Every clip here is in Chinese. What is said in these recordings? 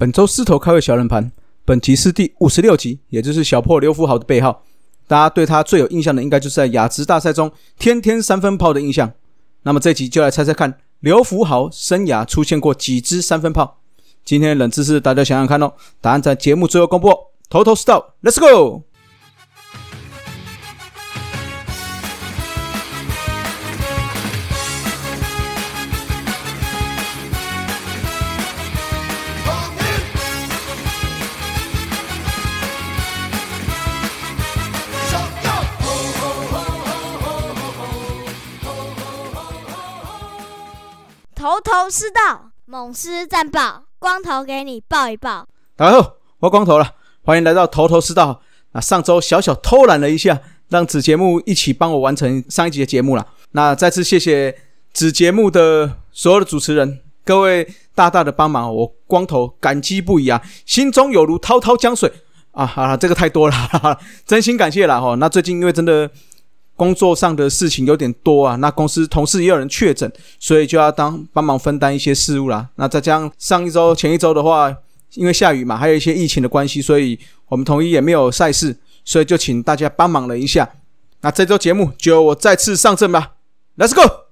本周狮头开胃小冷盘，本集是第五十六集，也就是小破刘福豪的背号。大家对他最有印象的，应该就是在雅职大赛中天天三分炮的印象。那么这集就来猜猜看，刘福豪生涯出现过几支三分炮？今天冷知识，大家想想看哦。答案在节目最后公布。头头是道，Let's go！头头是道，猛狮战报，光头给你报一报。大家好，我光头了，欢迎来到头头是道。那上周小小偷懒了一下，让子节目一起帮我完成上一集的节目了。那再次谢谢子节目的所有的主持人，各位大大的帮忙，我光头感激不已啊，心中有如滔滔江水啊！好了，这个太多了，哈哈，真心感谢了哈。那最近因为真的。工作上的事情有点多啊，那公司同事也有人确诊，所以就要当帮忙分担一些事务啦。那再加上上一周、前一周的话，因为下雨嘛，还有一些疫情的关系，所以我们统一也没有赛事，所以就请大家帮忙了一下。那这周节目就我再次上阵吧，Let's go！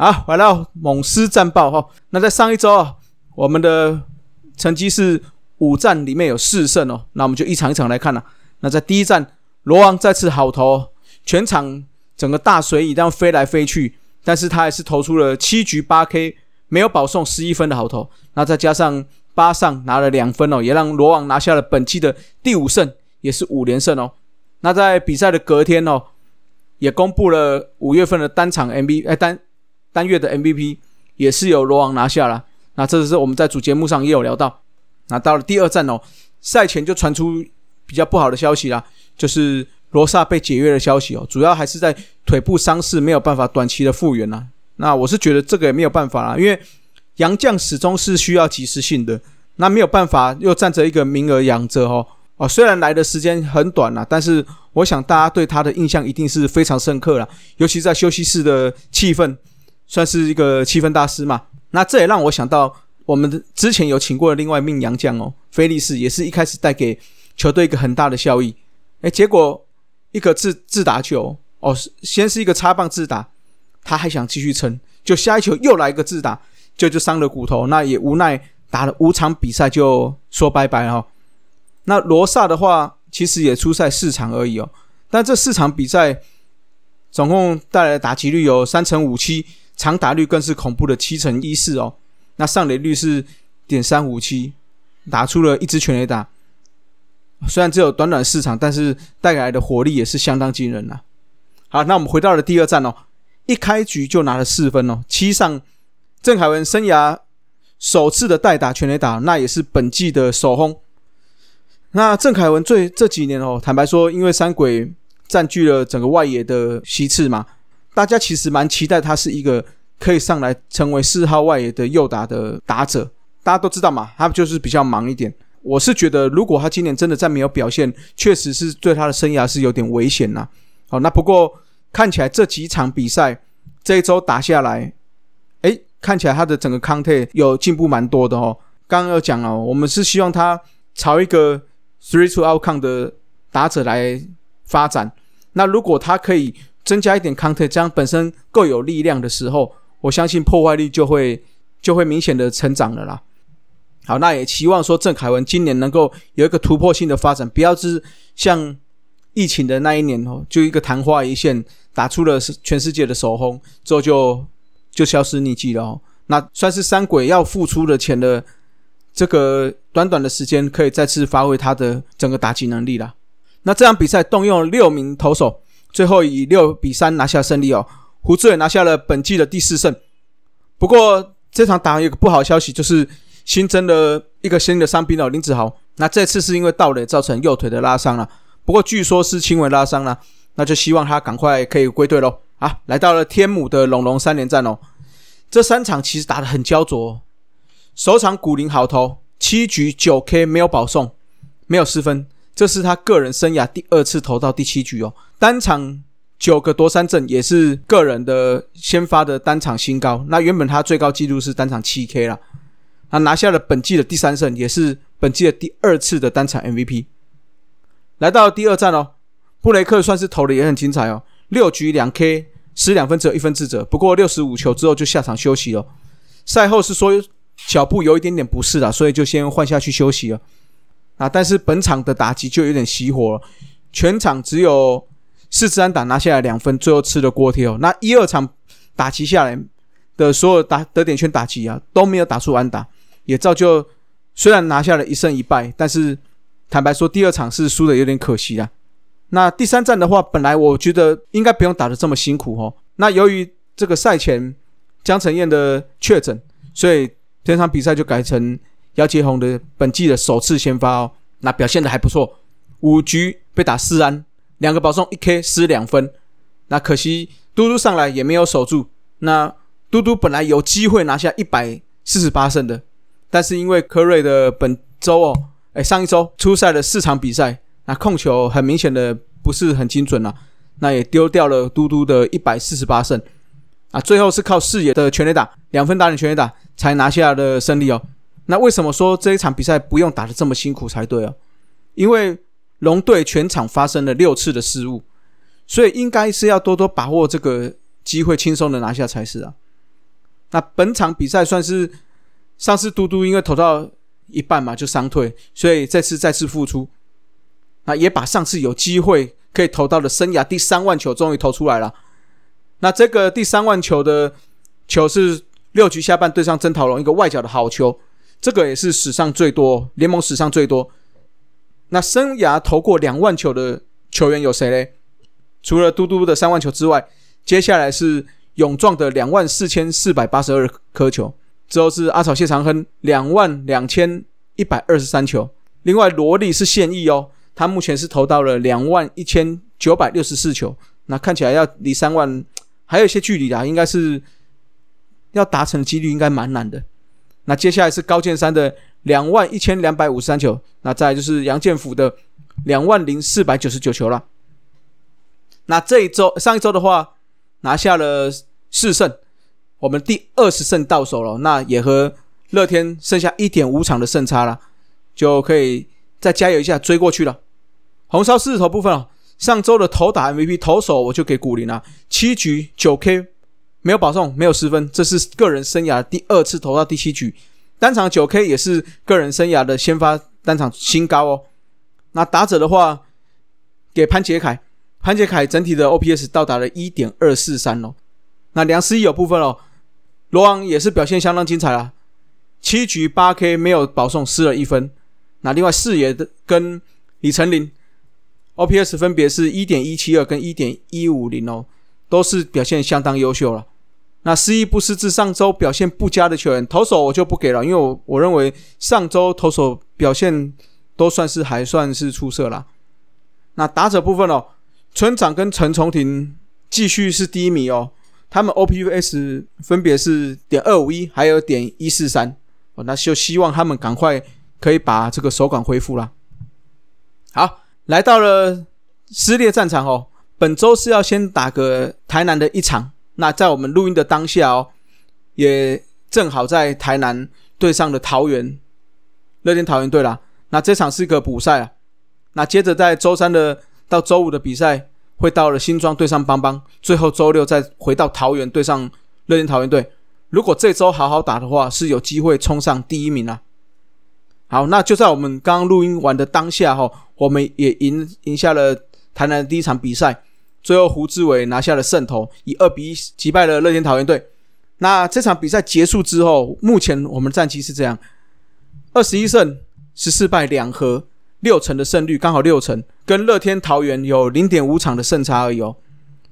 好，来到猛狮战报哈。那在上一周啊，我们的成绩是五战里面有四胜哦。那我们就一场一场来看了。那在第一战，罗王再次好投，全场整个大水蚁这样飞来飞去，但是他还是投出了七局八 K，没有保送十一分的好投。那再加上八上拿了两分哦，也让罗王拿下了本季的第五胜，也是五连胜哦。那在比赛的隔天哦，也公布了五月份的单场 MV 哎单。单月的 MVP 也是由罗王拿下了，那这是我们在主节目上也有聊到。那到了第二站哦，赛前就传出比较不好的消息啦，就是罗萨被解约的消息哦，主要还是在腿部伤势没有办法短期的复原呐。那我是觉得这个也没有办法啦，因为杨将始终是需要及时性的，那没有办法又占着一个名额养着哦。哦，虽然来的时间很短啦，但是我想大家对他的印象一定是非常深刻了，尤其在休息室的气氛。算是一个气氛大师嘛？那这也让我想到，我们之前有请过的另外一名洋将哦，菲利斯也是一开始带给球队一个很大的效益。哎，结果一个自自打球哦，先是一个插棒自打，他还想继续撑，就下一球又来一个自打，就就伤了骨头，那也无奈打了五场比赛就说拜拜哦。那罗萨的话，其实也出赛四场而已哦，但这四场比赛总共带来的打击率有三成五七。长打率更是恐怖的七成一四哦，那上垒率是点三五七，打出了一支全垒打。虽然只有短短四场，但是带来的火力也是相当惊人呐。好，那我们回到了第二站哦，一开局就拿了四分哦，七上郑凯文生涯首次的代打全垒打，那也是本季的首轰。那郑凯文最这几年哦，坦白说，因为三鬼占据了整个外野的席次嘛。大家其实蛮期待他是一个可以上来成为四号外野的右打的打者。大家都知道嘛，他就是比较忙一点。我是觉得，如果他今年真的再没有表现，确实是对他的生涯是有点危险呐。好，那不过看起来这几场比赛这一周打下来，哎，看起来他的整个康泰有进步蛮多的哦。刚刚有讲哦，我们是希望他朝一个 three to outcome 的打者来发展。那如果他可以。增加一点 counter，这样本身够有力量的时候，我相信破坏力就会就会明显的成长了啦。好，那也希望说郑凯文今年能够有一个突破性的发展，不要是像疫情的那一年哦，就一个昙花一现，打出了全世界的首轰之后就就消失匿迹了哦。那算是三鬼要付出的钱的这个短短的时间，可以再次发挥他的整个打击能力了。那这场比赛动用了六名投手。最后以六比三拿下胜利哦，胡志伟拿下了本季的第四胜。不过这场打有个不好消息，就是新增了一个新的伤兵哦，林子豪。那这次是因为盗垒造成右腿的拉伤了，不过据说是轻微拉伤了，那就希望他赶快可以归队喽。啊，来到了天母的龙龙三连战哦，这三场其实打得很焦灼。首场古林好投，七局九 K 没有保送，没有失分，这是他个人生涯第二次投到第七局哦。单场九个夺三振也是个人的先发的单场新高。那原本他最高纪录是单场七 K 啦，他拿下了本季的第三胜，也是本季的第二次的单场 MVP。来到第二战哦，布雷克算是投的也很精彩哦，六局两 K 失两分，只有一分自责。不过六十五球之后就下场休息了。赛后是说。脚步有一点点不适了，所以就先换下去休息了。啊，但是本场的打击就有点熄火了，全场只有四支安打拿下来两分，最后吃了锅贴哦。那一二场打击下来的所有打得点圈打击啊，都没有打出安打，也造就虽然拿下了一胜一败，但是坦白说第二场是输的有点可惜啦。那第三站的话，本来我觉得应该不用打的这么辛苦哦。那由于这个赛前江承燕的确诊，所以这场比赛就改成姚杰宏的本季的首次先发哦，那表现的还不错，五局被打四安，两个保送，一 K 失两分，那可惜嘟嘟上来也没有守住。那嘟嘟本来有机会拿下一百四十八胜的，但是因为科瑞的本周哦，哎上一周出赛了四场比赛，那控球很明显的不是很精准了，那也丢掉了嘟嘟的一百四十八胜。啊，最后是靠视野的全垒打，两分打点全垒打才拿下的胜利哦。那为什么说这一场比赛不用打得这么辛苦才对哦？因为龙队全场发生了六次的失误，所以应该是要多多把握这个机会，轻松的拿下才是啊。那本场比赛算是上次嘟嘟因为投到一半嘛就伤退，所以这次再次复出，那也把上次有机会可以投到的生涯第三万球终于投出来了。那这个第三万球的球是六局下半对上曾桃龙一个外角的好球，这个也是史上最多，联盟史上最多。那生涯投过两万球的球员有谁嘞？除了嘟嘟的三万球之外，接下来是勇壮的两万四千四百八十二颗球，之后是阿草谢长亨两万两千一百二十三球。另外罗莉是现役哦，他目前是投到了两万一千九百六十四球，那看起来要离三万。还有一些距离啊，应该是要达成的几率应该蛮难的。那接下来是高剑山的两万一千两百五十三球，那再就是杨建福的两万零四百九十九球了。那这一周上一周的话拿下了四胜，我们第二十胜到手了，那也和乐天剩下一点五场的胜差了，就可以再加油一下追过去了。红烧狮子头部分哦。上周的投打 MVP 投手我就给古林了，七局九 K 没有保送，没有失分，这是个人生涯第二次投到第七局，单场九 K 也是个人生涯的先发单场新高哦。那打者的话，给潘杰凯，潘杰凯整体的 OPS 到达了一点二四三哦。那梁思义有部分哦，罗昂也是表现相当精彩啦，七局八 K 没有保送，失了一分。那另外四野的跟李成林。OPS 分别是一点一七二跟一点一五零哦，都是表现相当优秀了。那失意不失智，上周表现不佳的球员，投手我就不给了，因为我我认为上周投手表现都算是还算是出色了。那打者部分哦，村长跟陈重廷继续是第一名哦，他们 OPUS 分别是点二五一，还有点一四三哦，那就希望他们赶快可以把这个手感恢复了。好。来到了撕裂战场哦，本周是要先打个台南的一场。那在我们录音的当下哦，也正好在台南对上了桃园乐天桃园队啦。那这场是个补赛啊。那接着在周三的到周五的比赛会到了新庄对上邦邦，最后周六再回到桃园对上乐天桃园队。如果这周好好打的话，是有机会冲上第一名啊。好，那就在我们刚刚录音完的当下哈，我们也赢赢下了台南的第一场比赛，最后胡志伟拿下了胜投，以二比一击败了乐天桃园队。那这场比赛结束之后，目前我们战绩是这样：二十一胜十四败两和，六成的胜率，刚好六成，跟乐天桃园有零点五场的胜差而已哦。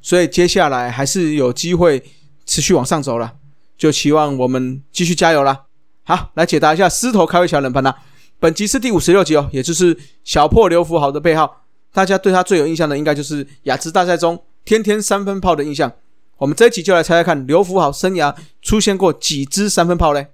所以接下来还是有机会持续往上走了，就期望我们继续加油啦。好，来解答一下狮头开胃小冷盘啦。本集是第五十六集哦，也就是小破刘福豪的背号。大家对他最有印象的，应该就是亚兹大赛中天天三分炮的印象。我们这一集就来猜猜看，刘福豪生涯出现过几支三分炮嘞？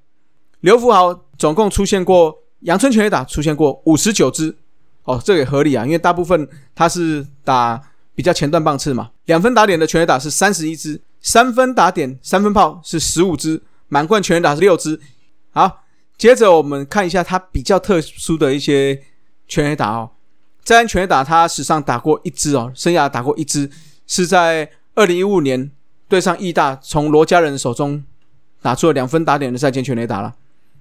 刘福豪总共出现过阳春全垒打，出现过五十九支。哦，这也合理啊，因为大部分他是打比较前段棒次嘛。两分打点的全垒打是三十一支，三分打点三分炮是十五支，满贯全垒打是六支。好。接着我们看一下他比较特殊的一些全垒打哦，在安全垒打他史上打过一支哦，生涯打过一支，是在二零一五年对上义大，从罗家人手中打出了两分打点的赛前全垒打了。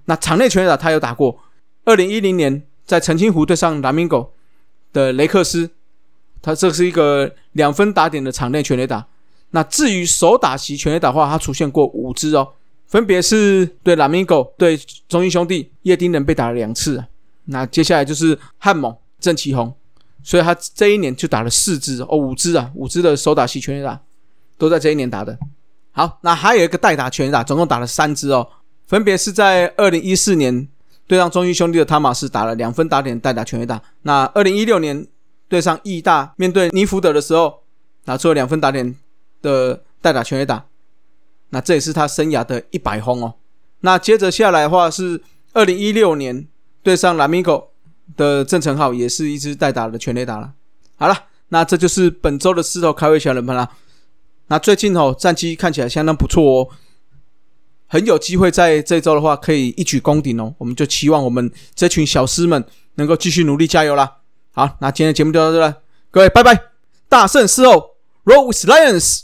那场内全垒打他有打过，二零一零年在澄清湖对上蓝明狗的雷克斯，他这是一个两分打点的场内全垒打。那至于手打席全垒打的话，他出现过五支哦。分别是对拉米狗、对中英兄弟叶丁人被打了两次，那接下来就是汉猛郑奇宏，所以他这一年就打了四支哦，五支啊，五支的手打系全垒打都在这一年打的。好，那还有一个代打全垒打，总共打了三支哦，分别是在二零一四年对上中英兄弟的汤马斯打了两分打点代打全垒打，那二零一六年对上义大面对尼福德的时候拿出了两分打点的代打全垒打。那这也是他生涯的一百轰哦。那接着下来的话是二零一六年对上蓝米狗的郑成浩，也是一支代打的全垒打了。好了，那这就是本周的四头开胃小人们啦。那最近哦战绩看起来相当不错哦，很有机会在这周的话可以一举攻顶哦。我们就期望我们这群小师们能够继续努力加油啦。好，那今天的节目就到这了，各位拜拜，大胜事后，Roll with Lions。